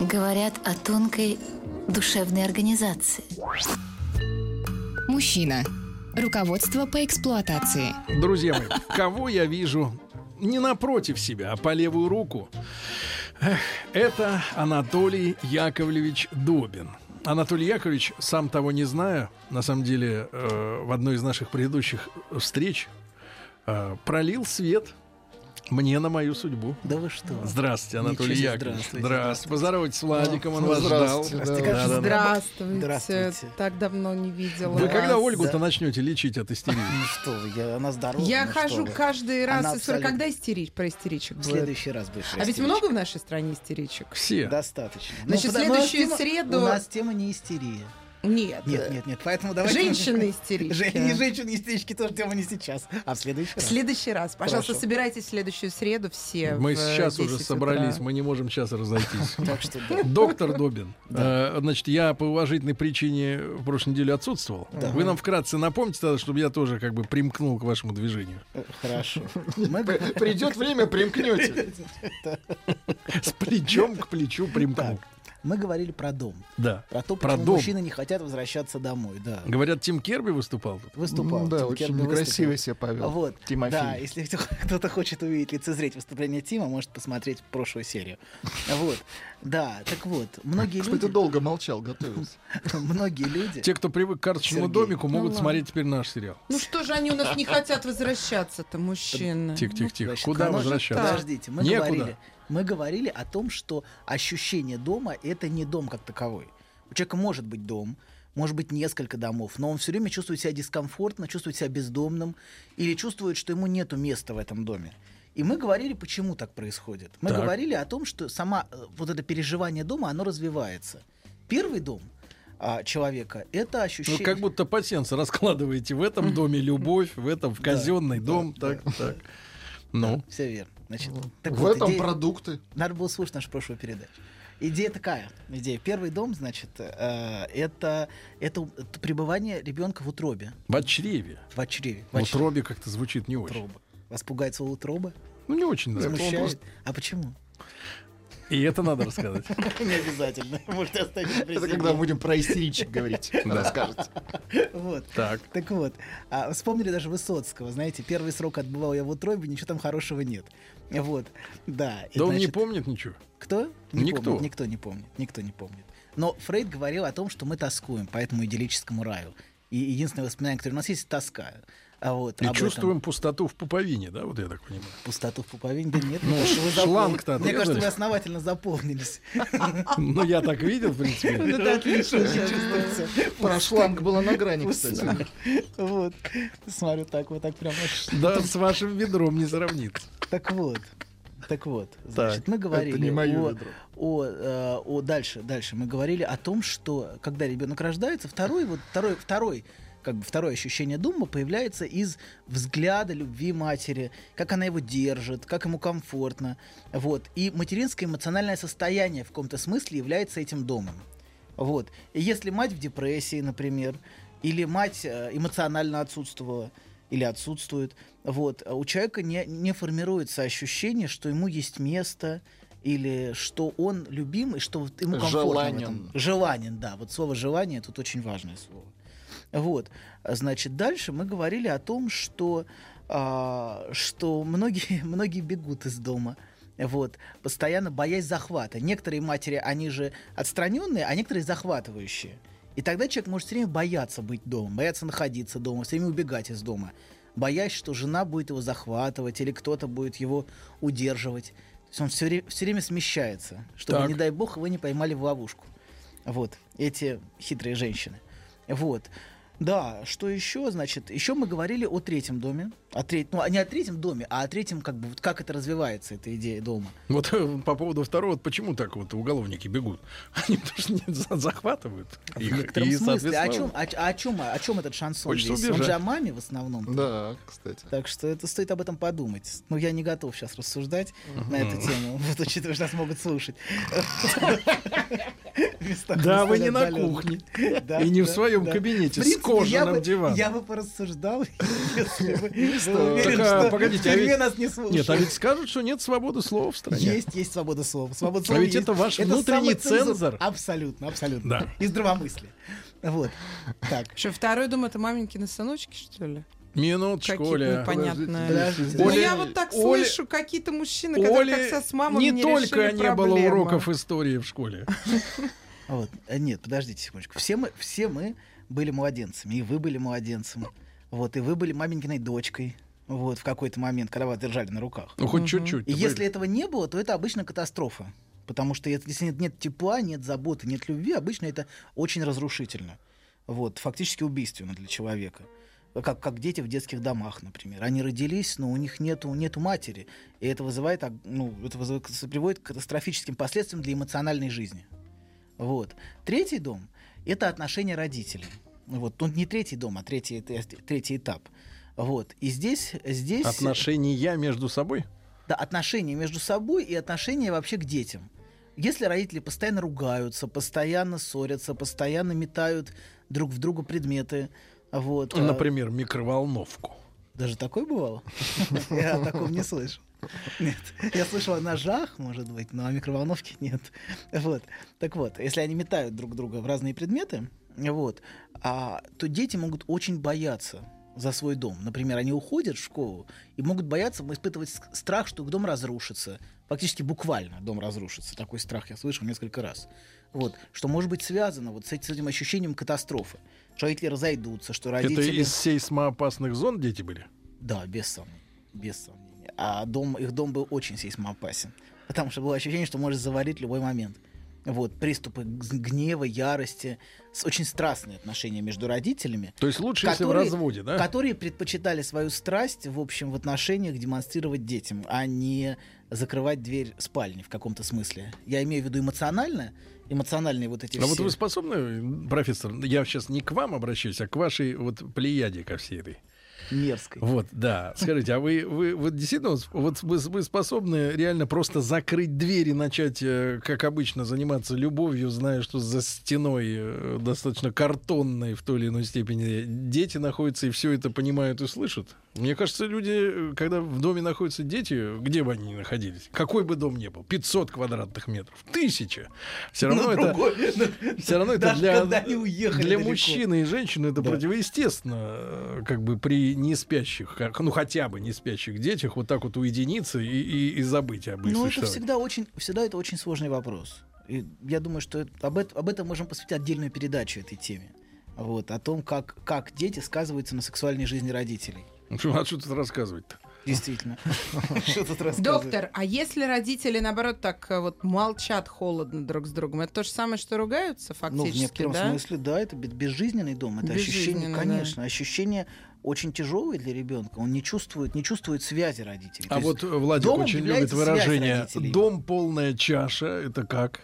говорят о тонкой душевной организации. Мужчина. Руководство по эксплуатации. Друзья мои, кого я вижу не напротив себя, а по левую руку? Эх, это Анатолий Яковлевич Добин. Анатолий Яковлевич, сам того не зная, на самом деле э, в одной из наших предыдущих встреч э, пролил свет мне на мою судьбу. Да вы что? Здравствуйте, Анатолий Ничего Яковлевич. здравствуйте, Здравствуйте. Поздоровайтесь с Владиком, он Ну, вас ждал. здравствуйте, Да. Здравствуйте. Здравствуйте. Так давно не видела Вы вас. когда Ольгу-то Да. начнете лечить от истерии? Ну что вы, я, она здорова. Я ну хожу каждый раз Она абсолютно- когда истерич, про истеричек В следующий раз будет. А ведь много в нашей стране истеричек? Все. Достаточно. Значит, потому- у нас следующую тема- среду- У нас тема не истерия. Нет. Нет, нет, нет. Поэтому давайте... Женщины истерички. Жен- И женщины истерички тоже тема не сейчас, а в следующий В раз. следующий раз. Пожалуйста, Хорошо. собирайтесь в следующую среду все. Мы в сейчас 10 уже утра. собрались, мы не можем сейчас разойтись. Так что да. Доктор Добин, э, значит, я по уважительной причине в прошлой неделе отсутствовал. Вы нам вкратце напомните тогда, чтобы я тоже как бы примкнул к вашему движению. Э, Хорошо. Придет время, примкнете. С плечом к плечу примкнул. Мы говорили про дом. Да. Про то, Про почему дом. мужчины не хотят возвращаться домой. Да. Говорят, Тим Керби выступал тут. Выступал. Да, Тим очень Керби некрасиво выступил. себя повел. Вот. Тимофей. Да, если кто-то хочет увидеть, лицезреть выступление Тима, может посмотреть прошлую серию. Вот. Да, так вот, многие Кстати, люди... долго молчал, готовился. Многие люди... Те, кто привык к карточному Сергей. домику, могут ладно. смотреть теперь наш сериал. Ну что же они у нас не хотят возвращаться-то, мужчины? Тихо, тихо, тихо. Куда возвращаться? Подождите, мы Некуда. говорили, мы говорили о том, что ощущение дома это не дом как таковой. У человека может быть дом, может быть несколько домов, но он все время чувствует себя дискомфортно, чувствует себя бездомным или чувствует, что ему нету места в этом доме. И мы говорили, почему так происходит. Мы Так. говорили о том, что сама э, вот это переживание дома, оно развивается. Первый дом а, человека это Ну, ощущение. как будто пасьянцы раскладываете в этом доме любовь, в этом в казенный дом. Так, так. Ну, Все верно. Значит, так В вот, этом идея- продукты. Надо было слушать нашу прошлую передачу. Идея такая. Идея. Первый дом, значит, э, это, это, это пребывание ребенка в утробе, в чреве. в чреве. В утробе как-то звучит не очень. Утроба. Вас пугает слово утроба? Ну, не очень нравится. Смущает? А почему? И это надо рассказать. Не обязательно. Можете оставить при Это когда будем про истеричек говорить. Расскажете. Вот. Так. Так вот, а, вспомнили даже Высоцкого, знаете, первый срок отбывал я в утробе, ничего там хорошего нет. Вот, да. Да он не помнит ничего. Кто? Никто. никто не помнит. Никто не помнит. Но Фрейд говорил о том, что мы тоскуем по этому идиллическому раю. И единственное воспоминание, которое у нас есть, тоска. А вот, И об этом. чувствуем пустоту в пуповине, да, вот я так понимаю. пустоту в пуповине. Да нет, Ну, мне кажется, вы запол- шланг-то Мне кажется, вы основательно заполнились. Ну, я так видел, в принципе. Это отлично чувствуется. Про шланг было на грани, кстати. Вот. Смотрю, так вот так прям. Да, с вашим ведром не сравнится. Так вот. Так вот, значит, мы говорили о, ведро. о, э, о- дальше, дальше мы говорили о том, что когда ребенок рождается, второй вот второй второй как бы второе ощущение дома появляется из взгляда любви матери, как она его держит, как ему комфортно, вот. И материнское эмоциональное состояние в каком-то смысле является этим домом. Вот. И если мать в депрессии, например, или мать э, эмоционально отсутствовала, или отсутствует, вот, у человека не, не формируется ощущение, что ему есть место, или что он любим, и что ему комфортно Желанен. Желанен, да. Вот слово «желание» тут очень важное слово. Вот. Значит, дальше мы говорили о том, что, а, что многие, многие бегут из дома. Вот, постоянно боясь захвата. Некоторые матери, они же отстраненные, а некоторые захватывающие. И тогда человек может все время бояться быть дома, бояться находиться дома, все время убегать из дома, боясь, что жена будет его захватывать или кто-то будет его удерживать. То есть он все, время, все время смещается, чтобы, Так. не дай бог, его не поймали в ловушку. Вот, эти хитрые женщины. Вот. Да, что еще, значит, еще мы говорили о третьем доме, о треть, ну, не о третьем доме, а о третьем, как бы, вот как это развивается, эта идея дома. Вот э, по поводу второго, вот почему так вот уголовники бегут? Они потому что не за- захватывают В их. некотором и, смысле. О чем, соответственно, о, о чем, о чем этот шансон Хочется весь? Он же о маме в основном. Да, кстати. Так что это стоит об этом подумать. Но я не готов сейчас рассуждать на эту тему, вот, учитывая, что нас могут слушать. Да, вы не на кухне. И не в своем кабинете Принципе, я кожаным бы-. Я бы порассуждал, если бы Так, а, что погодите, в а тюрьме ведь- нас не слушают. Нет, а ведь скажут, что нет свободы слова в стране. Есть, есть свобода слова. Свобода А слова ведь есть. это ваш внутренний цензор. Абсолютно, абсолютно. Да. И здравомыслие. Вот. Так. Что, второй дом это маменькины сыночки, что ли? Минуточку, Оля. непонятные. Подождите. Ну, Оля- я вот так Оля- слышу, какие-то мужчины, которые Оли как со с мамой не мне только не было проблему. уроков истории в школе. Вот. Э, Нет, подождите секундочку. Все мы, все мы были младенцами, и вы были младенцем. Вот, и вы были маменькиной дочкой. Вот, в какой-то момент, когда вас держали на руках. Ну, хоть чуть-чуть. И если этого не было, то это обычно катастрофа. Потому что если нет, нет тепла, нет заботы, нет любви, обычно это очень разрушительно. Вот, фактически убийственно для человека. Как, как дети в детских домах, например. Они родились, но у них нету, нету матери. И это вызывает, ну, это вызывает, приводит к катастрофическим последствиям для эмоциональной жизни. Вот. Третий дом — это отношения родителей. Вот. Ну, не третий дом, а третий, третий этап. Вот. И здесь, здесь... Отношения между собой? Да, отношения между собой и отношения вообще к детям. Если родители постоянно ругаются, постоянно ссорятся, постоянно метают друг в друга предметы, вот. а, Например, микроволновку. Даже такое бывало? Я о таком не слышал. Нет. Я слышал о ножах, может быть, но о микроволновке нет. Вот. Так вот, если они метают друг друга в разные предметы, вот, а, то дети могут очень бояться за свой дом. Например, они уходят в школу и могут бояться, испытывать страх, что их дом разрушится. Фактически буквально дом разрушится. Такой страх я слышал несколько раз. Вот. Что может быть связано вот с этим ощущением катастрофы. Что родители разойдутся, что родители... Это из сейсмоопасных зон дети были? Да, без сомнений. Без сомнений. А дом, их дом был очень сейсмоопасен. Потому что было ощущение, что может заварить в любой момент. Вот, приступы гнева, ярости, очень страстные отношения между родителями, То есть лучше, если в Которые- разводе, да? которые предпочитали свою страсть, в общем, в отношениях демонстрировать детям, а не закрывать дверь спальни в каком-то смысле. Я имею в виду эмоционально, эмоциональные вот эти А вот все- вы способны, профессор, я сейчас не к вам обращаюсь, а к вашей вот плеяде ко всей этой. Мерзкой. Вот, да. Скажите, а вы, вы, вот действительно, вот вы, вы способны реально просто закрыть дверь и начать, э, как обычно, заниматься любовью, зная, что за стеной э, достаточно картонной в той или иной степени дети находятся и все это понимают и слышат? Мне кажется, люди, э, когда в доме находятся дети, где бы они ни находились, какой бы дом ни был, 500 квадратных метров, тысяча, все равно Ну, это... другой, ну, Все равно это для, для далеко. мужчины и женщины это Да. противоестественно, э, как бы при не спящих, как- ну хотя бы не спящих детях, вот так вот уединиться и, и, и забыть об их Ну, это всегда очень, всегда это очень сложный вопрос. И я думаю, что это- об, эт- об этом можем посвятить отдельную передачу этой теме. Вот, о том, как, как дети сказываются на сексуальной жизни родителей. Ну, что- А что тут рассказывать-то? Действительно. Что тут рассказывать? Доктор, а если родители, наоборот, так э, вот молчат холодно друг с другом, это то же самое, что ругаются Ну, в фактически, некотором да? смысле, да, это бе- безжизненный дом. Это ощущение, Безжизненный, да. конечно, ощущение очень тяжелое для ребенка. Он не чувствует, не чувствует связи родителей. То А есть вот Владик домом очень любит выражение. «дом полная чаша». Это как?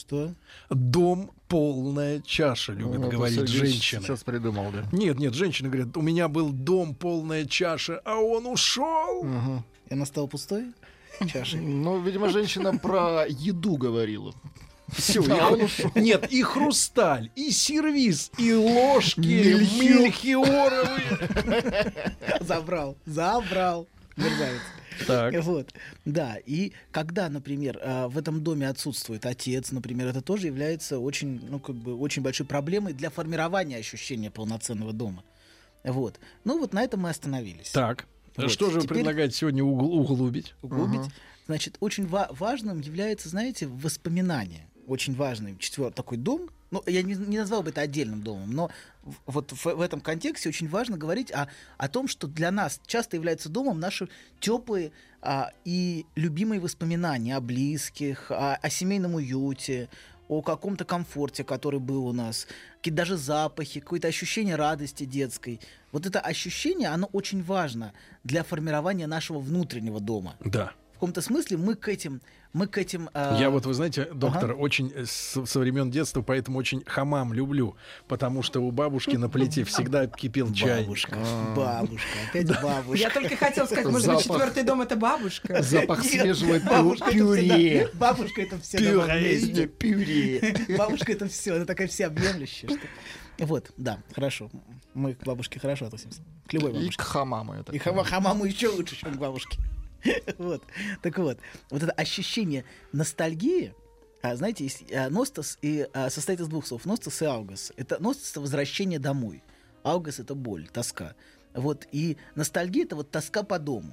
Что? «Дом полная чаша», любят Ну, говорить женщины. Сейчас придумал, да. Нет, нет, женщины говорят, у меня был дом полная чаша, а он ушел. Мгм. И она стала пустой? Чашей. Ну, видимо, женщина про еду говорила. Все, Да, он ушел. нет, и хрусталь, и сервиз, и ложки Мельхиор. мельхиоровые. Забрал. Забрал. Мерзавец. Так. Вот, да. И когда, например, э, в этом доме отсутствует отец, например, это тоже является очень, ну, как бы, очень большой проблемой для формирования ощущения полноценного дома. Вот. Ну, вот на этом мы остановились. Так. Вот, Что же вы теперь- предлагаете сегодня угл- углубить? Углубить. Значит, очень ва- важным является, знаете, воспоминание. Очень важный четвертый такой дом. Ну, я не, не назвал бы это отдельным домом, но вот в, в этом контексте очень важно говорить о, о том, что для нас часто является домом наши теплые а, и любимые воспоминания о близких, о, о семейном уюте, о каком-то комфорте, который был у нас, какие-то даже запахи, какое-то ощущение радости детской. Вот это ощущение, оно очень важно для формирования нашего внутреннего дома. Да. В каком-то смысле мы к этим, мы к этим. э, Я вот, вы знаете, доктор, ага. очень э, с- со времен детства, поэтому очень хамам люблю, потому что у бабушки на плите всегда кипел чай. бабушка, бабушка, опять бабушка. Я только хотел сказать, может быть, четвертый дом это бабушка. Запах свежего пю- бабушка это пюре. Бабушка это все Пюре. Пюре. Бабушка это все, она такая всеобъемлющая. Что... Вот, да, хорошо. Мы к бабушке хорошо относимся. К любой И бабушке. к хамаму. И хама, хамаму еще лучше, чем к бабушке. Вот. Так вот, вот это ощущение ностальгии, а, знаете, есть, а, ностос и, а, состоит из двух слов. Ностос и аугас. Это ностос — это возвращение домой. Аугас — это боль, тоска. Вот. И ностальгия — это вот тоска по дому.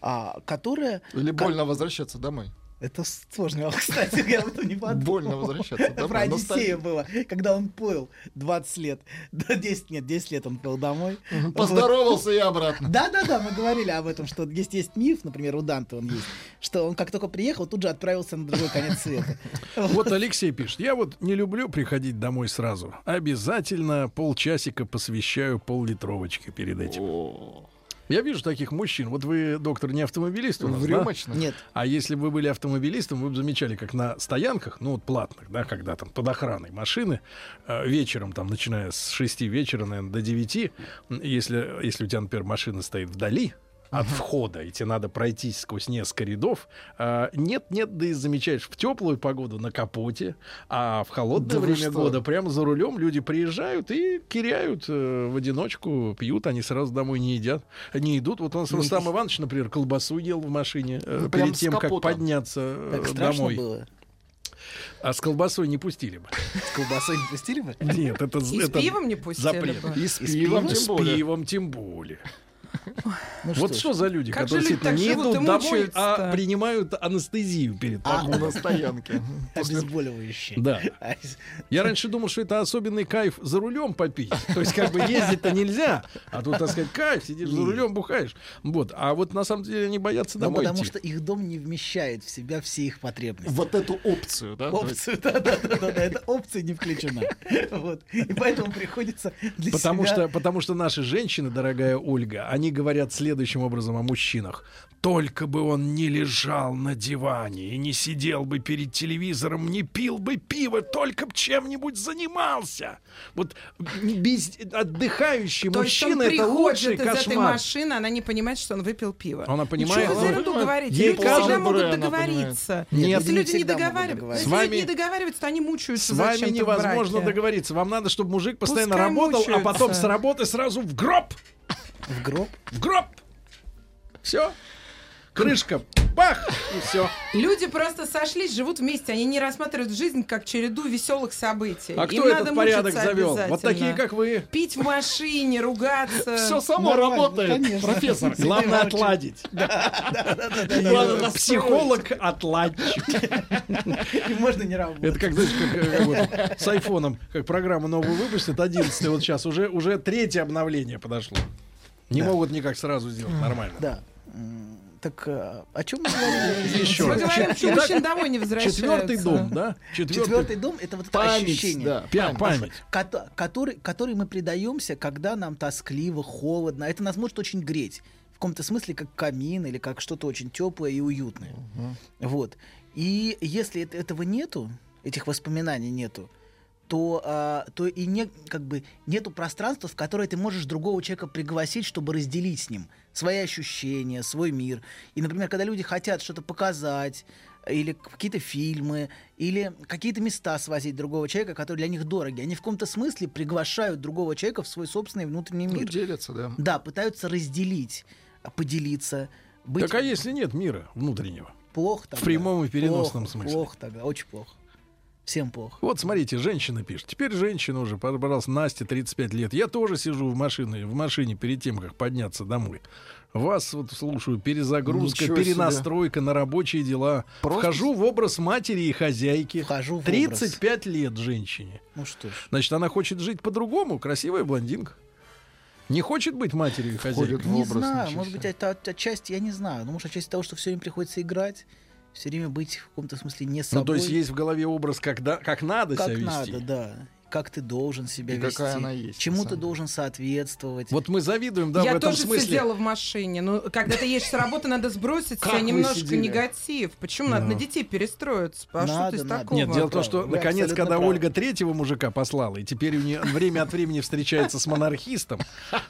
А, которая... Или больно возвращаться домой. Это сложно, кстати, я об этом не подумал. Больно возвращаться домой. про. Одиссея было, когда он плыл 20 лет. Да, 10, нет, 10 лет он плыл домой. Вот. Поздоровался и обратно. Да-да-да, мы говорили об этом, что есть, есть миф, например, у Данте он есть, что он как только приехал, тут же отправился на другой конец света. Вот Алексей пишет, я вот не люблю приходить домой сразу. Обязательно полчасика посвящаю пол-литровочки перед этим. Я вижу таких мужчин. Вот вы, доктор, не автомобилист у нас, В да? Нет, А если бы вы были автомобилистом, вы бы замечали, как на стоянках, ну вот платных, да, когда там под охраной машины, э, вечером, там, начиная с 6 вечера, наверное, до 9, м, если, если у тебя, например, машина стоит вдали, от входа, и тебе надо пройтись сквозь несколько рядов. а, Нет-нет, да и замечаешь, в теплую погоду на капоте, а в холодное Да время что? года прямо за рулем люди приезжают и киряют э, в одиночку, пьют, они сразу домой не едят, не идут. Вот у нас Рустам Иванович, например, колбасу ел в машине Ну, перед с тем, как подняться э, так домой. было. А с колбасой не пустили бы. С колбасой не пустили бы? Нет, это, И с это пивом не пустили запрет. бы. И с И с пивом, пивом? с более. пивом тем более. Ну вот ж. что за люди, Как которые люди не идут домой, а принимают анестезию перед А, походом. На стоянке. Обезболивающие. Да. А, Я раньше думал, что это особенный кайф за рулем попить. То есть как бы ездить-то нельзя, а тут, так сказать, кайф, сидишь за рулем, бухаешь. Вот. А вот на самом деле они боятся Ну, домой потому идти. что их дом не вмещает в себя все их потребности. Вот эту опцию, да? Опцию, да, да, да, да, да, эта опция не включена. Вот. И поэтому приходится для Потому себя- что, потому что наши женщины, дорогая Ольга, они говорят следующим образом о мужчинах. Только бы он не лежал на диване и не сидел бы перед телевизором, не пил бы пиво, только б чем-нибудь занимался. Вот без, отдыхающий То есть он мужчина это лучший приходит из этой кошмар. машины, она не понимает, что он выпил пиво. Она понимает, Что вы за ерунду говорите? Ей Люди всегда могут договориться. Нет, Если люди не люди не договариваются, С вами- люди не договариваются, то они мучаются С вами невозможно браке. договориться. Вам надо, чтобы мужик постоянно Пускай работал, а потом мучаются. с работы сразу в гроб. В гроб. В гроб. Все. Крышка. Бах! И все. Люди просто сошлись, живут вместе, они не рассматривают жизнь как череду веселых событий. А Им кто надо этот порядок завел? Вот такие, как вы. Пить в машине, ругаться. Все само Нормально, работает, конечно. профессор. Главное отладить. Главное настроить. Психолог-отладчик. И можно не работать. Это как, знаешь, как э, вот, с айфоном, как программу новую выпустят, 11 вот сейчас, уже, уже третье обновление подошло. Не Да. могут никак сразу сделать нормально. Да. Так э, о чем мы говорили? Еще Мы раз. говорим, что Итак, мужчины домой не возвращаются. Четвертый дом, да? Четвертый дом это вот это Память, ощущение. да. Память. кото- который, который мы предаемся, когда нам тоскливо, холодно. Это нас может очень греть. В каком-то смысле как камин или как что-то очень теплое и уютное. Вот. И если это- этого нету, этих воспоминаний нету, то, а, то и не, как бы, нету пространства, в которое ты можешь другого человека пригласить, чтобы разделить с ним свои ощущения, свой мир. И, например, когда люди хотят что-то показать, или какие-то фильмы, или какие-то места свозить другого человека, которые для них дороги, они в каком-то смысле приглашают другого человека в свой собственный внутренний Ну, мир. делятся, да. Да, пытаются разделить, поделиться. Быть Так а если нет мира внутреннего? плохо тогда. прямом и переносном Плохо, смысле. Плохо тогда, очень плохо. Всем плохо. Вот смотрите, женщина пишет. Теперь женщина уже, пожалуйста, Настя, 35 лет. Я тоже сижу в машине, в машине перед тем, как подняться домой. Вас вот слушаю, перезагрузка, Ничего себе. перенастройка на рабочие дела. Просто Вхожу в образ матери и хозяйки. Вхожу в 35 лет женщине. Ну что ж. Значит, она хочет жить по-другому. Красивая блондинка. Не хочет быть матерью и хозяйкой. Не образ знаю, может себе. быть, это от- отчасти, я не знаю. Ну, может, отчасти того, что все время приходится играть. Все время быть в каком-то смысле не Ну, собой. то есть есть в голове образ, как, да- как надо как себя вести. надо, да. Как ты должен себя И вести. какая она есть, Чему ты должен соответствовать. Вот мы завидуем, да, я в этом тоже смысле. сидела в машине. Ну, когда ты едешь с работы, надо сбросить себя немножко сидели? негатив. Почему надо на детей перестроиться? А что Надо, ты такого? Нет, дело в том, что Вы наконец, когда правы. Ольга третьего мужика послала, и теперь у нее время от времени встречается с монархистом,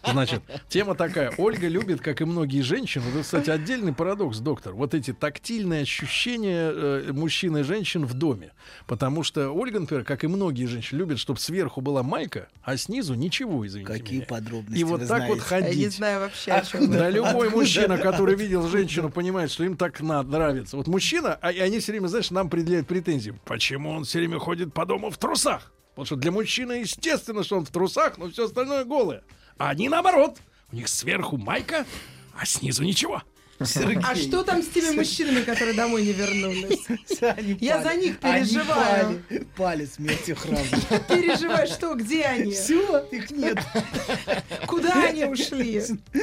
значит, тема такая. Ольга любит, как и многие женщины, вот, кстати, отдельный парадокс, доктор, вот эти тактильные ощущения э, мужчин и женщин в доме. Потому что Ольга, например, как и многие женщины, любит, чтобы сверху была майка, а снизу ничего, извините Какие меня. подробности И вот так вот знаете. Я не ходить. знаю вообще, о чем. Да, любой мужчина, который видел женщину, понимает, что им так надо, нравится. Вот мужчина, а, и они все время, знаешь, нам предъявляют претензии. Почему он все время ходит по дому в трусах? Потому что для мужчины естественно, что он в трусах, но все остальное голое. А они наоборот. У них сверху майка, а снизу ничего. А что там с теми мужчинами, которые домой не вернулись? Они Я пали. за них Они переживаю. пали, пали смертью храбрых. Переживай, что, где они? Все, их нет. Куда они ушли?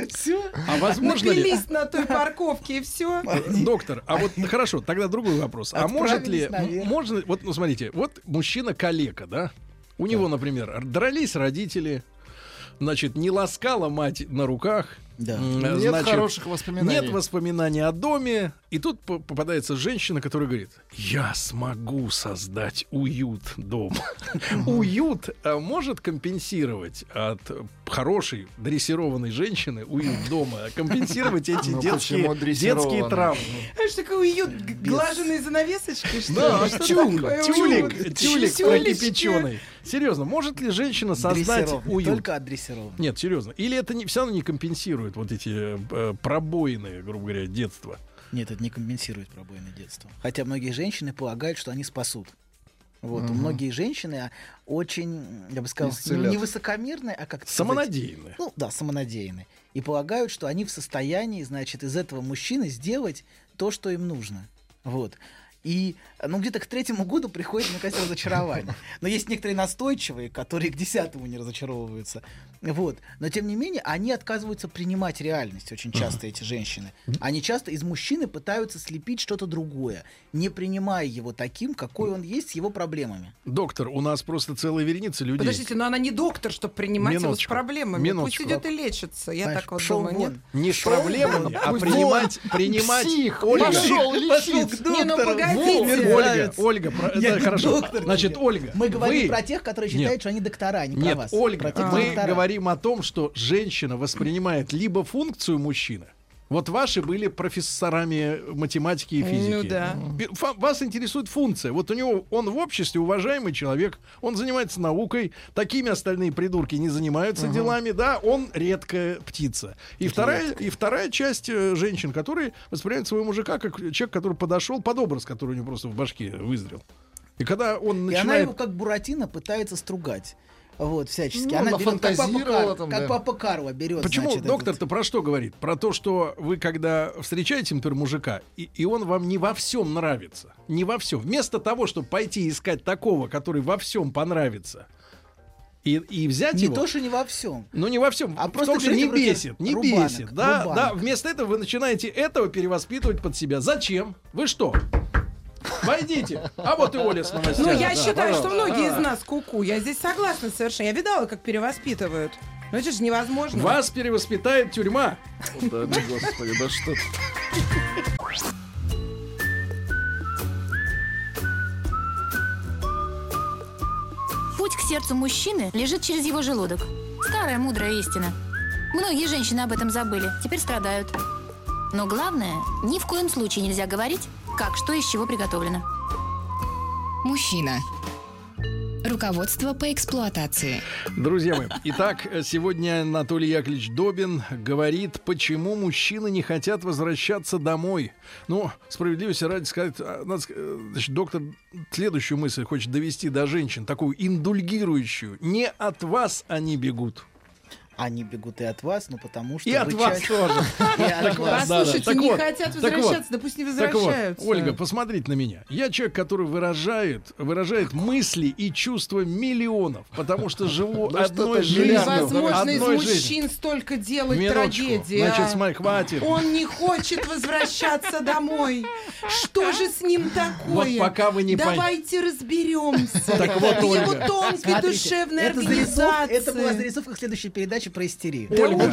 Все. А возможно ли... Напились на той парковке и все. Доктор, а вот хорошо, тогда другой вопрос. А может ли, наверх. можно, вот, ну смотрите, вот мужчина калека, да? У него, например, дрались родители, значит, не ласкала мать на руках. Да. Нет значит, хороших воспоминаний. Нет воспоминаний о доме. И тут по- попадается женщина, которая говорит, я смогу создать уют дома. Уют а, может компенсировать от хорошей дрессированной женщины уют дома, а компенсировать эти Ну, детские, травмы. Знаешь, такой уют, г- глаженный занавесочкой, что Да? Что такое тюлик, уют? тюлик прокипяченый. Серьезно, может ли женщина создать уют? Только отдрессирован. Нет, серьезно. Или это не, все равно не компенсирует вот эти э, пробоины, грубо говоря, детства? Нет, это не компенсирует пробоины детства. Хотя многие женщины полагают, что они спасут. Вот, у многие женщины очень, я бы сказал, Исцелят. не высокомерные, а как сказать, Самонадеянные. Ну да, самонадеянные. И полагают, что они в состоянии, значит, из этого мужчины сделать то, что им нужно. Вот. И, ну, где-то к третьему году приходит, мне кажется, разочарование. Но есть некоторые настойчивые, которые к десятому не разочаровываются. Вот. Но, тем не менее, они отказываются принимать реальность, очень часто эти женщины. Они часто из мужчины пытаются слепить что-то другое, не принимая его таким, какой он есть, с его проблемами. Доктор, у нас просто целая вереница людей. Подождите, но она не доктор, чтобы принимать его с Минуточку. проблемами. Минуточку. Пусть идет и лечится. Я Знаешь, так вот думаю, вон. нет? Не с проблемами, а принимать, принимать. Псих, пошел Пошел лечиться. к Не, ну доктору. Во, Ольга. Ольга, про- хорошо. доктор Значит. Ольга, Мы говорим вы- про тех, которые считают, Нет. что они доктора, а не про Нет, вас. Ольга, Про мы доктора. говорим о том, что женщина воспринимает либо функцию мужчины. Вот ваши были профессорами математики и физики. Ну да. Фа- Вас интересует функция. Вот у него он в обществе уважаемый человек, он занимается наукой, такими остальные придурки не занимаются делами, да, он редкая птица. И вторая, и вторая часть э, женщин, которые воспринимают своего мужика как человек, который подошел под образ, который у него просто в башке вызрел. И когда он И она начинает его как Буратино пытается стругать. Вот, всячески. Ну, она берет, как папа, там, как да. папа Карва берет. Почему значит, доктор-то этот- про что говорит? Про то, что вы, когда встречаете, например, мужика, и, и он вам не во всем нравится. Не во всем. Вместо того, чтобы пойти искать такого, который во всем понравится, и, и взять Не его. то, что не во всем. Ну, не во всем. А в просто том, что не бесит, не рубанок, бесит. Да, рубанок. да, вместо этого вы начинаете этого перевоспитывать под себя. Зачем? Вы что? Войдите. А вот и Оля с новостями. Ну, я Да, считаю, что пожалуйста. многие из нас куку. Я здесь согласна совершенно. Я видала, как перевоспитывают. Но это же невозможно. Вас перевоспитает тюрьма. Да, ну, господи, да что. Путь к сердцу мужчины лежит через его желудок. Старая мудрая истина. Многие женщины об этом забыли, теперь страдают. Но главное, ни в коем случае нельзя говорить, как что из чего приготовлено. Мужчина. Руководство по эксплуатации. Друзья мои, итак, сегодня Анатолий Яковлевич Добин говорит, почему мужчины не хотят возвращаться домой. Ну, справедливости ради сказать, а, э, значит, доктор следующую мысль хочет довести до женщин, такую индульгирующую. Не от вас они бегут. Они бегут и от вас, ну потому что И от вас часть- тоже. Так не хотят возвращаться, да пусть не возвращаются. Ольга, посмотрите на меня. Я человек, который выражает, выражает мысли и чувства миллионов, потому что живу одной жизнью. Невозможно из одной мужчин жизнью. столько делать трагедии. Значит, а. смотри, хватит. Он не хочет возвращаться домой. Что же с ним такое? Вот пока вы не Давайте разберемся. Так вот, его тонкой Смотрите, душевной это, зарисов- организации. это была зарисовка следующей передаче про истерию. Ольга,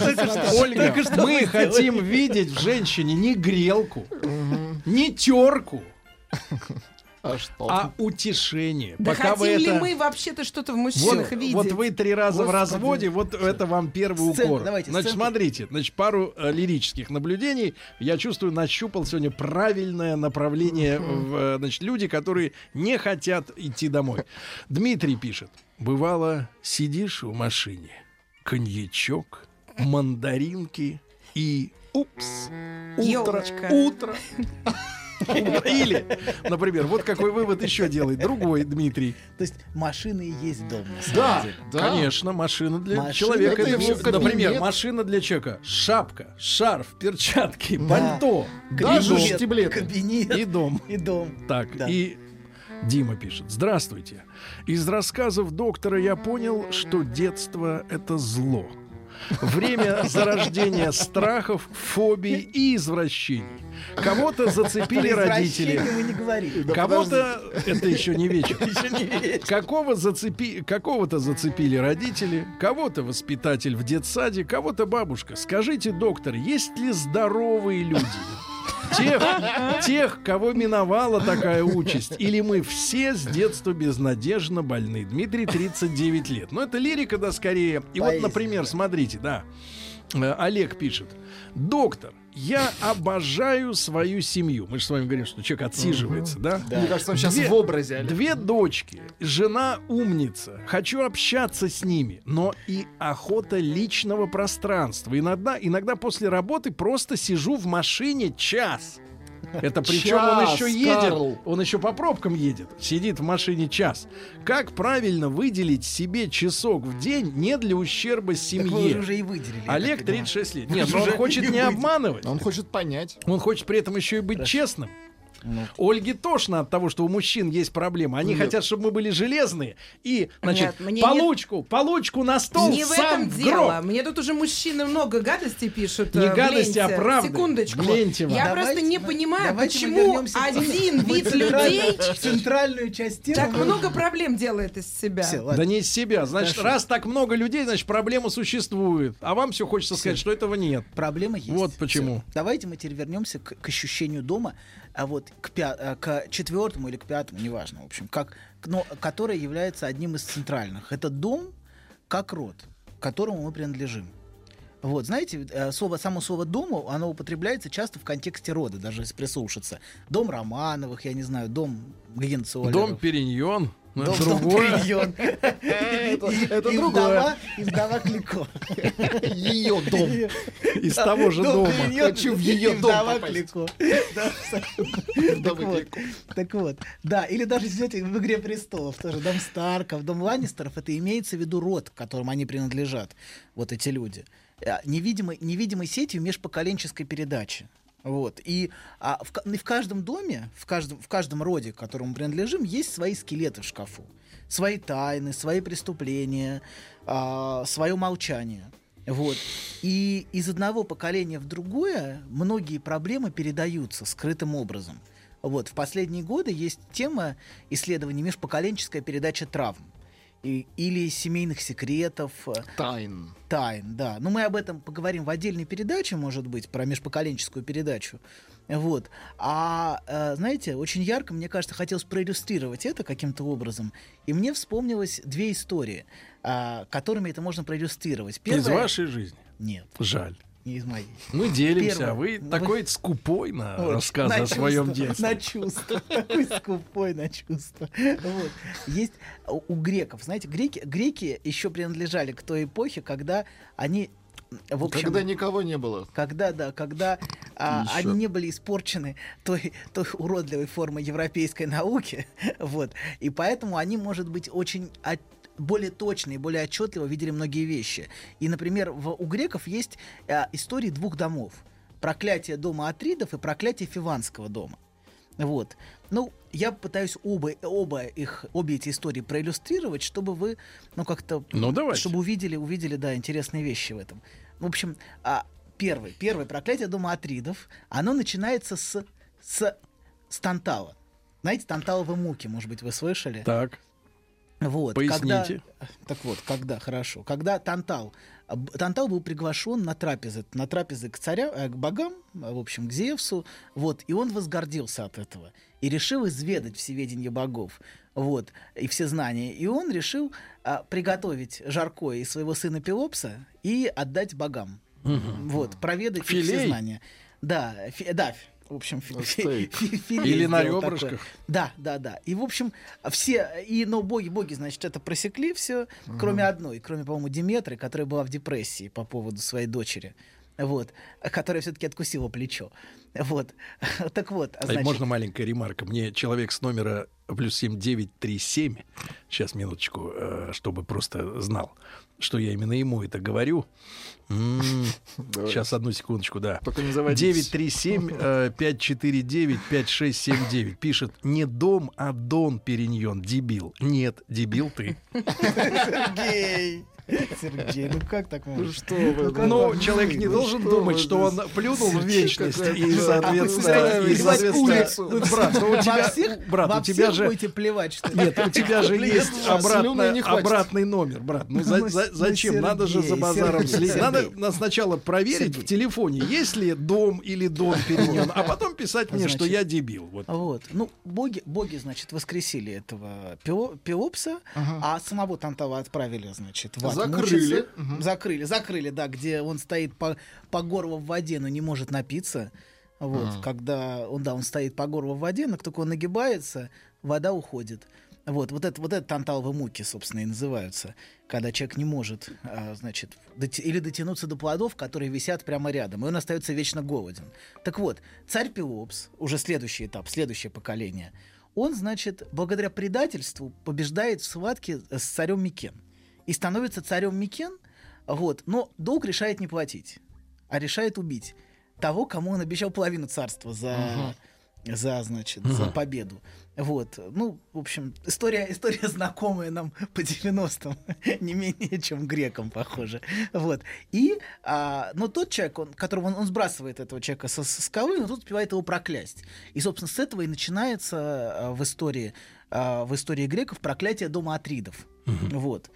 Ольга, только что мы хотим видеть в женщине не грелку, не терку, А что? а утешение. Да Пока хотим вы ли это... мы вообще-то что-то в Вот, мужчинах видеть? вот вы три раза в Господи. разводе, вот это вам первый Сценку, укор. давайте, значит, сценку. смотрите, значит, пару э, лирических наблюдений. Я чувствую, нащупал сегодня правильное направление. В, э, значит, люди, которые не хотят идти домой. Дмитрий пишет. Бывало, сидишь в машине, коньячок, мандаринки и упс, утро, Ёлочка. утро. Или, например, вот какой вывод еще делает другой Дмитрий. То есть машины и есть дом. на самом Да, деле. да. Конечно, машина для Машина человека. это его кабинет. например, машина для человека. Шапка, шарф, перчатки, Да. пальто Даже и дом. штиблеты. Кабинет И дом. и дом. Так, Да. и Дима пишет. Здравствуйте. Из рассказов доктора я понял, что детство — это зло. Время зарождения страхов, фобий и извращений. Кого-то зацепили родители. Кого-то это еще не вечер. Какого зацепи... Какого-то зацепили родители, кого-то воспитатель в детсаде, кого-то бабушка. Скажите, доктор, есть ли здоровые люди? Тех, тех, кого миновала такая участь, или мы все с детства безнадежно больны. Дмитрий 39 лет. Но это лирика, да, скорее. И вот, Поэзия, например, да. смотрите, да. Э, Олег пишет. Доктор, я обожаю свою семью. Мы же с вами говорим, что человек отсиживается, да? Мне кажется, он сейчас Две- в образе. Олег. Две дочки, жена умница. Хочу общаться с ними, но и охота личного пространства. Иногда, иногда после работы просто сижу в машине час. Это причем он еще едет, он еще по пробкам едет, сидит в машине час. Как правильно выделить себе часок в день не для ущерба Так семье? уже и выделили. Олег так понимаю. 36 лет. Нет, он хочет не обманывать. Он хочет понять. Он хочет при этом еще и быть честным. Ну. Ольге тошно от того, что у мужчин есть проблемы. Они Нет. хотят, чтобы мы были железные. И, значит, Нет, получку, получку на стол, Не в сам этом в дело. гроб. Мне тут уже мужчины много гадостей пишут. Не э, гадости, а правды. Секундочку. Гляньте вам. Я Давайте просто не понимаю, почему один вид людей в центральную часть темы. так много проблем делает из себя. Ладно. Да не из себя. Значит, Хорошо. раз так много людей, значит, проблема существует. А вам все хочется сказать, что этого нет. Проблема есть. Вот почему. Всё. Давайте мы теперь вернемся к, к ощущению дома, а вот к, пя- э, к четвертому или к пятому, неважно, в общем, как, но, которое является одним из центральных. Это дом как род, к которому мы принадлежим. Вот, знаете, э, слово, само слово «дом», оно употребляется часто в контексте рода, даже если прислушаться. Дом Романовых, я не знаю, дом Генцолеров. Дом Периньон. ну, Дом, дом другое. Периньон. Это другое. вдова- И вдова Клико. Ее дом. Из того же Дом дома. Хочу в её дом. Так вот, Клико. Так вот, да, или даже взять в «Игре престолов» тоже, дом Старков, дом Ланнистеров, это имеется в виду род, к которому они принадлежат, вот эти люди. А, Невидимой, невидимой сетью межпоколенческой передачи. Вот. И а, в, и в каждом доме, в каждом, в каждом роде, к которому принадлежим, есть свои скелеты в шкафу. Свои тайны, свои преступления, свое молчание. Вот. И из одного поколения в другое многие проблемы передаются скрытым образом. Вот. В последние годы есть тема исследований межпоколенческая передача травм. И- или семейных секретов, э, Тайн. тайн, да. Но мы об этом поговорим в отдельной передаче, может быть, про межпоколенческую передачу. Вот. А, э, знаете, очень ярко, мне кажется, хотелось проиллюстрировать это каким-то образом. И мне вспомнилось две истории, а, которыми это можно проиллюстрировать. Из Первая- вашей жизни. Нет, Жаль. Не из моей. Мы делимся, Первое. а вы Ну, такой скупой на Вот, рассказы на о своем чувства, детстве. На чувства. Такой скупой на чувства. Вот. Есть у у греков, знаете, греки, греки еще принадлежали к той эпохе, когда они, в общем, Когда никого не было. когда, да, когда а, они не были испорчены той, той уродливой формой европейской науки, вот, и поэтому они, может быть, очень от- более точно и более отчетливо видели многие вещи. И, например, в, у греков есть э, истории двух домов. Проклятие дома Атридов и проклятие Фиванского дома. Вот. Ну, я пытаюсь оба, оба их, обе эти истории проиллюстрировать, чтобы вы, ну, как-то... Ну, давайте. Чтобы увидели, увидели, да, интересные вещи в этом. В общем, а, первый, первое проклятие дома Атридов, оно начинается с, с, с Тантала. Знаете, Танталовы муки, может быть, вы слышали? Так. Вот, Поясните. Когда, так вот, когда, хорошо, когда Тантал, Тантал был приглашен на трапезы, на трапезы к царя, э, к богам, в общем, к Зевсу, вот, и он возгордился от этого и решил изведать всеведение богов, вот, и все знания, и он решил а, приготовить жаркое из своего сына Пелопса и отдать богам, вот, проведать Филей? все знания. Да, фи- да, в общем, Или на такое. ребрышках. Да, да, да. И, в общем, все, и, но боги, боги, значит, это просекли все, кроме одной, кроме, по-моему, Диметры, которая была в депрессии по поводу своей дочери. Вот, которая все-таки откусила плечо. Вот. Так вот, А значит, Можно маленькая ремарка? Мне человек с номера плюс 7937, сейчас минуточку, э, чтобы просто знал, что я именно ему это говорю. М, Давай. Сейчас одну секундочку, да. Только не заводитесь. 937 э, 549 5679 пишет не дом, а дон Периньон, дебил. Нет, дебил ты. Сергей! Сергей, ну как так можно? Что вы? как Но вам? человек не Ну должен думать, что он плюнул в вечность и, соответственно, и, соответственно, брат, ну, у тебя, брат, у тебя же будете плевать, что ли? Нет, у тебя же есть обратный номер, брат. Ну, за- Ну, за- ну, зачем? Надо же за базаром следить. Надо сначала проверить в телефоне, есть ли дом или дом перенен, а потом писать мне, что я дебил. Вот. Вот. Ну, боги, боги, значит, воскресили этого Пео- Пеопса, а самого Тантала отправили, значит, в Закрыли. мучиться. Закрыли, закрыли, да, где он стоит по, по горло в воде, но не может напиться. Вот, когда он, да, он стоит по горло в воде, но только он нагибается, вода уходит. Вот, вот это, вот это танталовые муки, собственно, и называются, когда человек не может, а, значит, доти- или дотянуться до плодов, которые висят прямо рядом, и он остается вечно голоден. Так вот, царь Пелопс, уже следующий этап, следующее поколение, он, значит, благодаря предательству побеждает в схватке с царем Микен и становится царем Микен, вот, но долг решает не платить, а решает убить того, кому он обещал половину царства за, за значит, за победу. Вот, ну, в общем, история, история знакомая нам по 90-м, не менее, чем грекам, похоже. Вот. И, а, но тот человек, он, которого он, он сбрасывает этого человека со, со скалы, но тут успевает его проклясть. И, собственно, с этого и начинается а, в истории, а, в истории греков проклятие дома Атридов. Вот.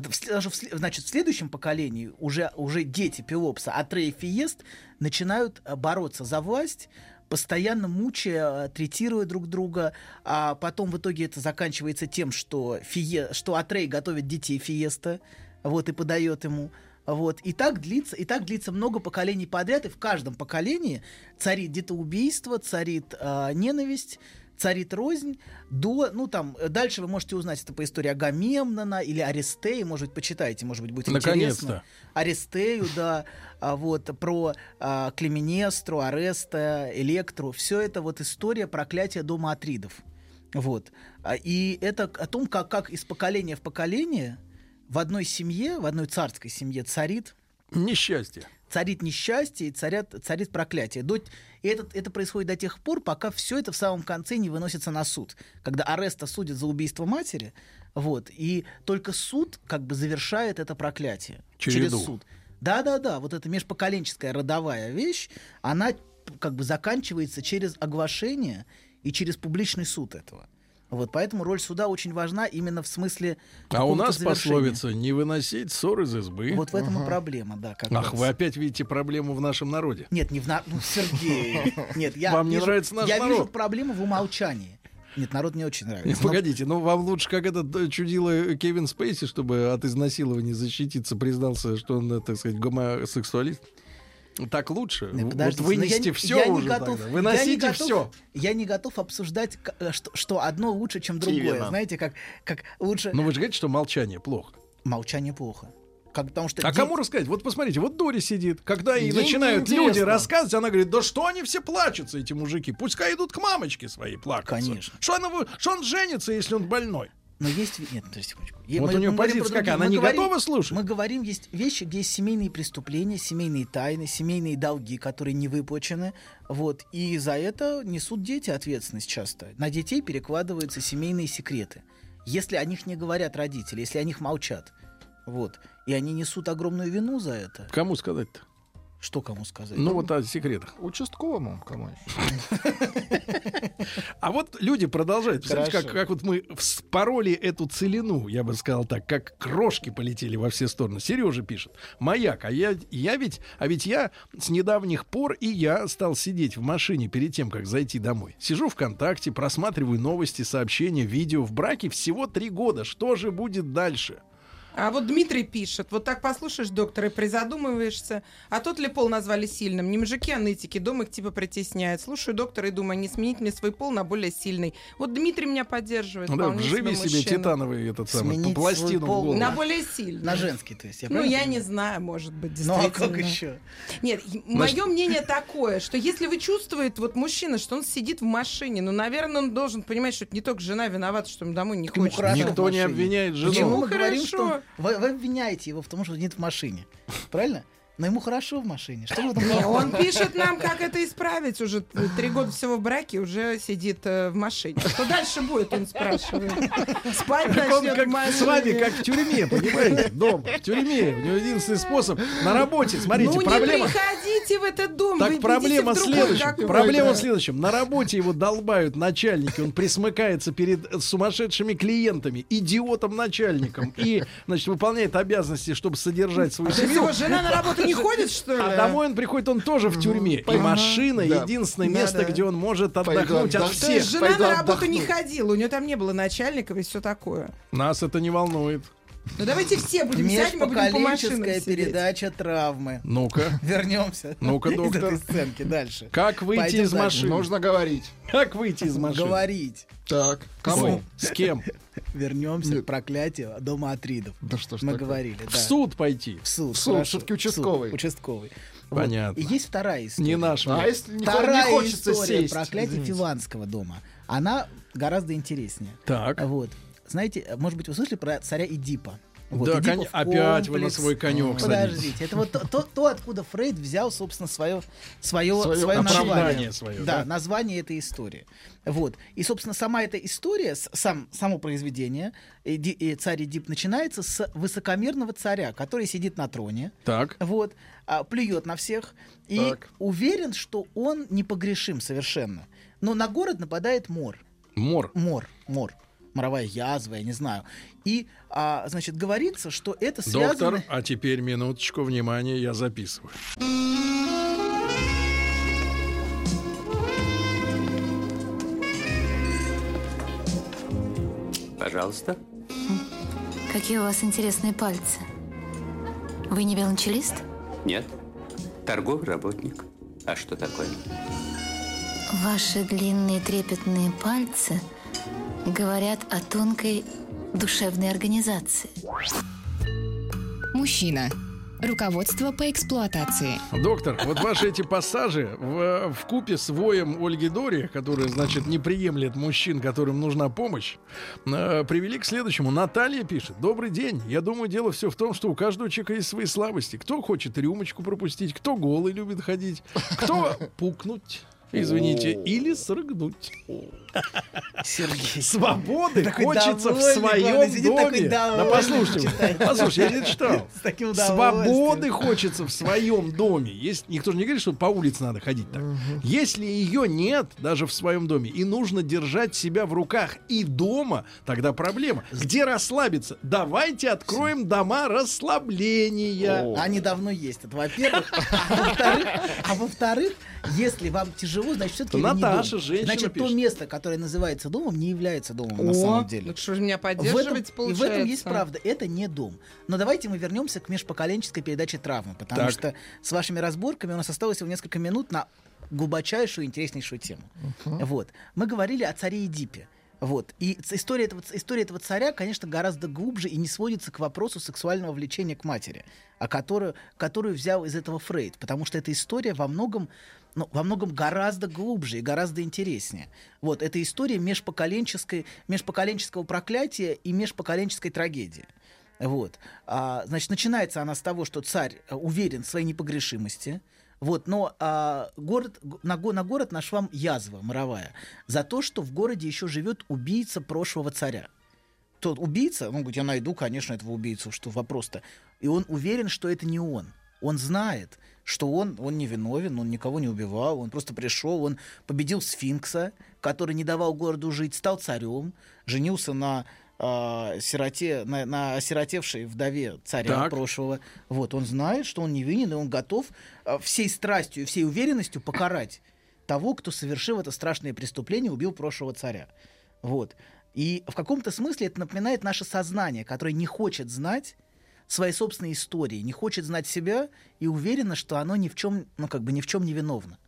Даже в значит, в следующем поколении уже, уже дети Пелопса, Атрей и Фиест, начинают а, бороться за власть, постоянно мучая, а, третируя друг друга, а потом в итоге это заканчивается тем, что, Фие, что Атрей готовит детей Фиеста, вот, и подает ему. Вот. И так длится, и так длится много поколений подряд, и в каждом поколении царит детоубийство, царит а, ненависть, царит рознь до, ну там, э, дальше вы можете узнать это по истории Агамемнона или Аристеи, может быть, почитайте, может быть, будет интересно. Аристею, да, а, вот, про а, Клеменестру, Ареста, Электру, все это вот история проклятия дома Атридов. Вот. А, И это о том, как, как из поколения в поколение в одной семье, в одной царской семье царит Несчастье. Царит несчастье и царят, царит проклятие. До- и это, это происходит до тех пор, пока все это в самом конце не выносится на суд. Когда Ареста судит за убийство матери, вот, и только суд как бы завершает это проклятие. Через Череду. суд. Да-да-да, вот эта межпоколенческая родовая вещь, она как бы заканчивается через оглашение и через публичный суд этого. Вот, поэтому роль суда очень важна именно в смысле А у нас завершения. пословица «не выносить ссор из избы». Вот в этом и проблема, да. Как Ах, раз. вы опять видите проблему в нашем народе. Нет, не в на... ну, Сергей. Нет, я Вам не вижу- нравится наш Я народ? вижу проблему в умолчании. Нет, народ мне очень нравится. Не, Но- Погодите, ну вам лучше, как этот э, чудило Кевин Спейси, чтобы от изнасилования защититься, признался, что он, э, так сказать, гомосексуалист. Так лучше. Вот подождите, но вынести я не- все я уже готов- тогда. я не Выносите готов- все. Я не готов обсуждать, э, что, что одно лучше, чем другое. Именно. Знаете, как, как лучше... Но вы же говорите, что молчание плохо. Молчание плохо. Как, потому что А де- кому рассказать? Вот посмотрите, вот Дори сидит. Когда ей Ей начинают люди рассказывать, она говорит, да что они все плачутся, эти мужики? Пускай идут к мамочке своей плакаться. Конечно. Что, она, что он женится, если он больной? Но есть... Нет, подожди секундочку. Вот мы- у нее позиция какая? Она Мы не говорим- готова слушать? Мы говорим, есть вещи, где есть семейные преступления, семейные тайны, семейные долги, которые не выплачены. Вот. И за это несут дети ответственность часто. На детей перекладываются семейные секреты. Если о них не говорят родители, если о них молчат. Вот. И они несут огромную вину за это. Кому сказать-то? Что кому сказать? Ну вот о секретах. Участковому кому еще? А вот люди продолжают. Представляете, как вот мы вспороли эту целину, я бы сказал так, как крошки полетели во все стороны. Сережа пишет. Маяк, а я, я ведь, а ведь я с недавних пор и я стал сидеть в машине перед тем, как зайти домой. Сижу ВКонтакте, просматриваю новости, сообщения, видео. В браке всего три года. Что же будет дальше? А вот Дмитрий пишет, вот так послушаешь доктора и призадумываешься, а тот ли пол назвали сильным? Не мужики, а нытики, дом их типа притесняет. Слушаю доктора и думаю, не сменить мне свой пол на более сильный. Вот Дмитрий меня поддерживает. Ну да, вживи себе титановый этот самый Сменить пластину свой пол. На более сильный. На женский, то есть. Я Ну, я не знаю, может быть, Ну а действительно. как еще? Нет, мое мнение такое, что если вы чувствуете, вот мужчина, что он сидит в машине, ну, наверное, он должен понимать, что это не только жена виновата, что ему домой не Ему хорошо Никто не обвиняет жену. Ну, мы говорим, хорошо. что вы, вы обвиняете его в том, что сидит в машине? Правильно? Но ему хорошо в машине. Что в этом Не, он пишет нам, как это исправить. Уже три года всего в браке, уже сидит э, в машине. Что дальше будет, он спрашивает. Спать Так он начнет как в машине. с вами, как в тюрьме, понимаете? Дома, в тюрьме. У него единственный способ на работе. Смотрите, ну проблема. не приходите в этот дом. Так проблема в следующем. какой-то. Проблема в следующем. На работе его долбают начальники. Он присмыкается перед сумасшедшими клиентами, идиотом начальником. И, значит, выполняет обязанности, чтобы содержать свою семью. его жена на работу не ходит, что ли? А домой он приходит, он тоже в тюрьме. И машина единственное место, где он может отдохнуть от отдохну. То есть всех. жена на работу не ходила, у нее там не было начальников и все такое. Нас это не волнует. Ну давайте все будем сядем и будем по машинам сидеть. передача травмы. Ну-ка. Вернемся. Ну-ка, из доктор. этой сценки дальше. Как выйти Пойдем из машины? Нужно говорить. Как выйти из машины? Говорить. Так, кому? С кем? Вернемся Нет. к проклятию дома Атридов. Да что ж Мы такое? говорили, В да. суд пойти. В суд. В суд, хорошо. всё-таки В суд, участковый. Участковый. Вот. Понятно. И есть вторая история. Не наш. А если Вторая не хочется история сесть? проклятия Извините. Фиванского дома. Она гораздо интереснее. Так. Вот. Знаете, может быть, вы слышали про царя Эдипа? Вот, Да, кон- опять вы на свой конек Подождите, это вот то, то, откуда Фрейд взял, собственно, свое, свое, свое оправдание название. свое, да, да? название этой истории. Вот. И, собственно, сама эта история, сам, само произведение, Эди- э, царь Эдип, начинается с высокомерного царя, который сидит на троне, Так. вот, а, плюет на всех и Так. уверен, что он непогрешим совершенно. Но на город нападает мор. Мор. Мор, мор. Моровая язва, я не знаю. И, а, значит, говорится, что это связано... Доктор, а теперь минуточку внимания, я записываю. Пожалуйста. Какие у вас интересные пальцы. Вы не велончелист? Нет. Торговый работник. А что такое? Ваши длинные трепетные пальцы говорят о тонкой душевной организации. Мужчина. Руководство по эксплуатации. Доктор, вот ваши эти пассажи в, в купе с воем Ольги Дори, которая, значит, не приемлет мужчин, которым нужна помощь, э, привели к следующему. Наталья пишет. Добрый день. Я думаю, дело все в том, что у каждого человека есть свои слабости. Кто хочет рюмочку пропустить, кто голый любит ходить, кто пукнуть. Извините, или срыгнуть. Сергей. Свободы Такой хочется в своем доме. Да читает. послушай, я не читал. Свободы хочется в своем доме. Есть, никто же не говорит, что по улице надо ходить так. Если ее нет, даже в своем доме, и нужно держать себя в руках и дома, тогда проблема. Где расслабиться? Давайте откроем дома расслабления. Они давно есть, это во-первых. А во-вторых, а если вам тяжело, значит, все-таки Наташа, женщина, Значит, то место, которое называется домом, не является домом на О, самом деле. так что же меня В этом, поддерживать и получается? в этом есть правда, это не дом. Но давайте мы вернемся к межпоколенческой передаче травмы, потому Так. что с вашими разборками у нас осталось всего несколько минут на глубочайшую, интереснейшую тему. Вот. Мы говорили о царе Эдипе. Вот. И история этого, история этого царя, конечно, гораздо глубже и не сводится к вопросу сексуального влечения к матери, а которую, которую взял из этого Фрейд. Потому что эта история во многом ну, во многом гораздо глубже и гораздо интереснее. Вот, это история межпоколенческой, межпоколенческого проклятия и межпоколенческой трагедии. Вот. А, значит, начинается она с того, что царь э, уверен в своей непогрешимости, вот, но а, город, на, на город нашла язва моровая за то, что в городе еще живет убийца прошлого царя. Тот убийца, он говорит, я найду, конечно, этого убийцу, что вопрос-то. И он уверен, что это не он. Он знает, что он, он не виновен, он никого не убивал, он просто пришел, он победил сфинкса, который не давал городу жить, стал царем, женился на а, сироте, на, на осиротевшей вдове царя Так. прошлого. Вот, он знает, что он невинен, и он готов а, всей страстью и всей уверенностью покарать того, кто совершил это страшное преступление, убил прошлого царя. Вот. И в каком-то смысле это напоминает наше сознание, которое не хочет знать своей собственной истории, не хочет знать себя и уверено, что оно ни в чем, ну как бы ни в чем не виновно.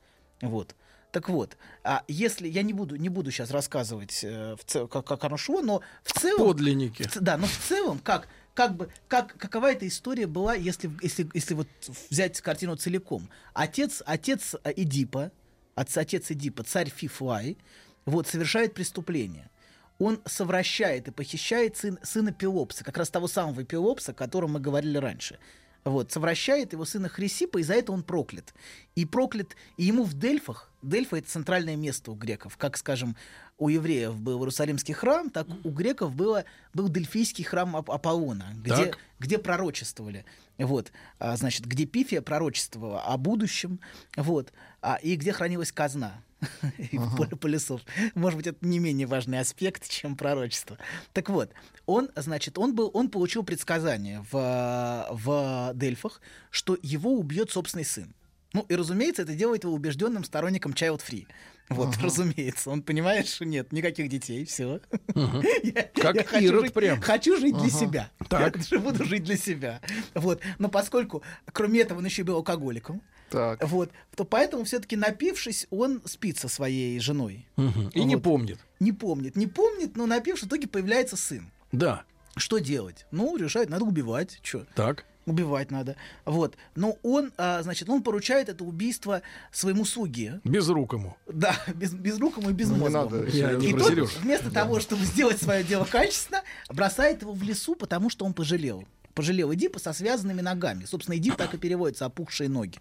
Вот. Так вот, а если я не буду, не буду сейчас рассказывать, э, в цел- как, как оно шло, но в целом Подлинники. в да, но в целом, как, как бы, как, какова эта история была, если, если, если вот взять картину целиком. Отец, отец Эдипа, отц- отец Эдипа, царь Фифлай, вот, совершает преступление. Он совращает и похищает сын, сына Пелопса, как раз того самого Пелопса, о котором мы говорили раньше. Вот, совращает его сына Хрисипа, и за это он проклят. И проклят, и ему в Дельфах, Дельфа — это центральное место у греков, как, скажем, у евреев был Иерусалимский храм, так у греков было, был Дельфийский храм Ап- Аполлона, где, Так. где пророчествовали. Вот, а, значит, где Пифия пророчествовала о будущем, вот, а, и где хранилась казна. Полюсов. Может быть, это не менее важный аспект, чем пророчество. Так вот, он, значит, он был, он получил предсказание в, в Дельфах, что его убьет собственный сын. Ну, и, разумеется, это делает его убежденным сторонником child free. Вот, разумеется. Он понимает, что нет никаких детей, все. Как Ирод прям. Хочу жить для себя. Так. Я буду жить для себя. Вот. Но поскольку, кроме этого, он еще был алкоголиком, Так. вот, то поэтому все-таки напившись, он спит со своей женой. Мгм. И не Вот. помнит. Не помнит, не помнит, но напившись, в итоге появляется сын. Да. Что делать? Ну, решает, надо убивать. Что? Так. Убивать надо. Вот. Но он, а, значит, он поручает это убийство своему слуге. Безрукому. Да, без, безрукому и Ну, не надо. Я не И тот, вместо того, чтобы сделать свое дело качественно, бросает его в лесу, потому что он пожалел. Пожалел Эдипа со связанными ногами. Собственно, Эдип так и переводится «опухшие ноги».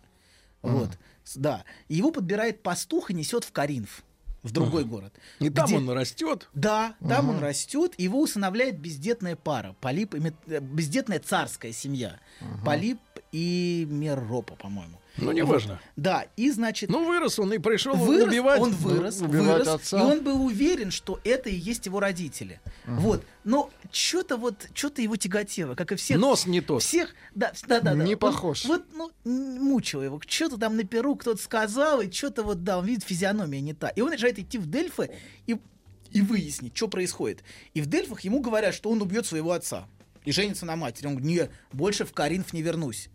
Вот, С- да. Его подбирает пастух и несет в Каринф, в другой город. И там где- он растет. Да, там он растет, его усыновляет бездетная пара, Полип и Мет- э, бездетная царская семья, Полип и Меропа, по-моему. Ну, неважно. Да, и значит, Ну, вырос он и пришел вырос, убивать. он вырос, вырос, отца. и он был уверен, что это и есть его родители. Вот, но что-то вот, что-то его тяготело, как и всех. Нос не тот. Всех, да, да, да, да. Не Он похож. Вот, ну, м, мучило его. Что-то там на перу кто-то сказал, и что-то вот, да, он видит, физиономия не та. И он решает идти в Дельфы и, и выяснить, что происходит. И в Дельфах ему говорят, что он убьет своего отца и женится на матери. Он говорит, не, больше в Каринф не вернусь.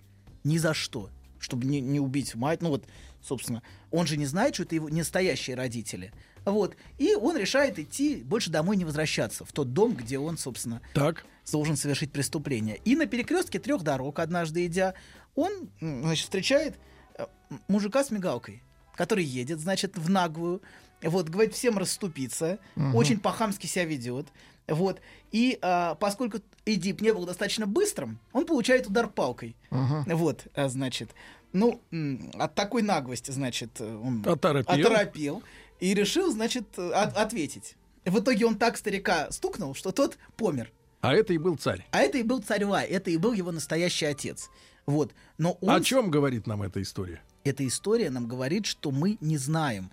Ни за что. Чтобы не, не убить мать. Ну вот, собственно, он же не знает, что это его настоящие родители. Вот. И он решает идти, больше домой не возвращаться, в тот дом, где он, собственно, Так. должен совершить преступление. И на перекрестке трех дорог, однажды идя, он, значит, встречает э, мужика с мигалкой, который едет, значит, в наглую, вот, говорит всем расступиться, очень по-хамски себя ведет, вот, и а, поскольку Эдип не был достаточно быстрым, он получает удар палкой, вот, а, значит, ну, от такой наглости, значит, он Оторопел. оторопел и решил, значит, от- ответить. В итоге он так старика стукнул, что тот помер. А это и был царь. А это и был царь Вай, это и был его настоящий отец. Вот. Но он... О чем говорит нам эта история? Эта история нам говорит, что мы не знаем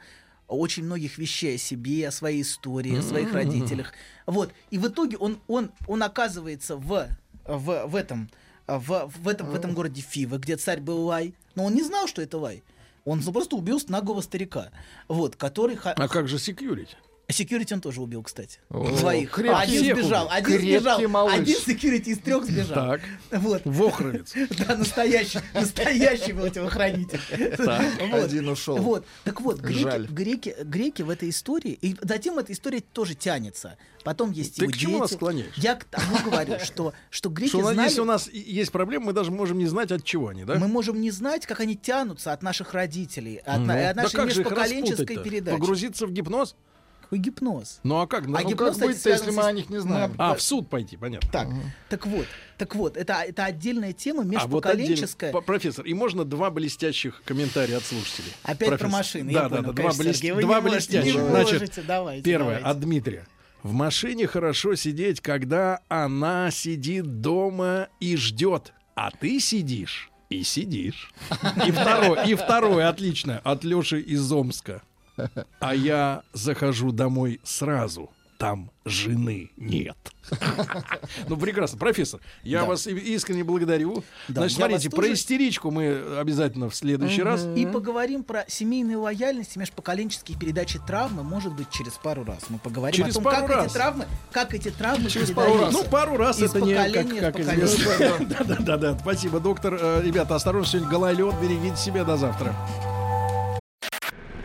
очень многих вещей о себе, о своей истории, о своих родителях. Вот. И в итоге он, он, он оказывается в, в, в этом в, в, этом, в этом городе Фива, где царь был Лай. Но он не знал, что это Лай. Он просто убил наглого старика, вот, который... А как же секьюрити? Секьюрити он тоже убил, кстати. О, Двоих. крепкий один сбежал, один Крепкий сбежал, малыш. один секьюрити из трех сбежал. Так, Вот. Вохровец. Да, настоящий, настоящий был телохранитель. Вот. Один ушел. Вот, так вот, Жаль. греки, греки, греки в этой истории, и затем эта история тоже тянется. Потом есть Ты его к чему нас склоняешь? Я к тому говорю, что, что греки Что у нас- знали... если у нас есть проблемы, мы даже можем не знать, от чего они, да? Мы можем не знать, как они тянутся от наших родителей, от, Ну, от да нашей их межпоколенческой передачи. Погрузиться в гипноз? Какой гипноз. Ну а как? Ну, А ну, гипноз, как быть-то, если мы о них не знаем? А, в суд пойти, понятно. Так, так вот, так вот, это, это отдельная тема А вот отдельно- межпоколенческая. Профессор, и можно два блестящих комментария от слушателей? Опять про Профессор. машины. Да, я да, понял, да, два, конечно, блес- Сергей, два не можете, блестящих. Значит, можете, давайте, первое давайте. от Дмитрия. В машине хорошо сидеть, когда она сидит дома и ждет, а ты сидишь и сидишь. И второе, и второе, отлично, от Леши из Омска. А я захожу домой сразу. Там жены нет. Ну, прекрасно. Профессор, я Да. вас искренне благодарю. Да, Значит, смотрите, про тоже- истеричку мы обязательно в следующий раз. И поговорим про семейную лояльность и межпоколенческие передачи травмы, может быть, через пару раз. Мы поговорим Через о том, пару как раз. эти травмы, как эти травмы Через пару раз. Ну, пару раз Из это не как, как известно. Да-да-да. Спасибо, доктор. Э, Ребята, осторожно, сегодня гололед. Берегите себя. До завтра.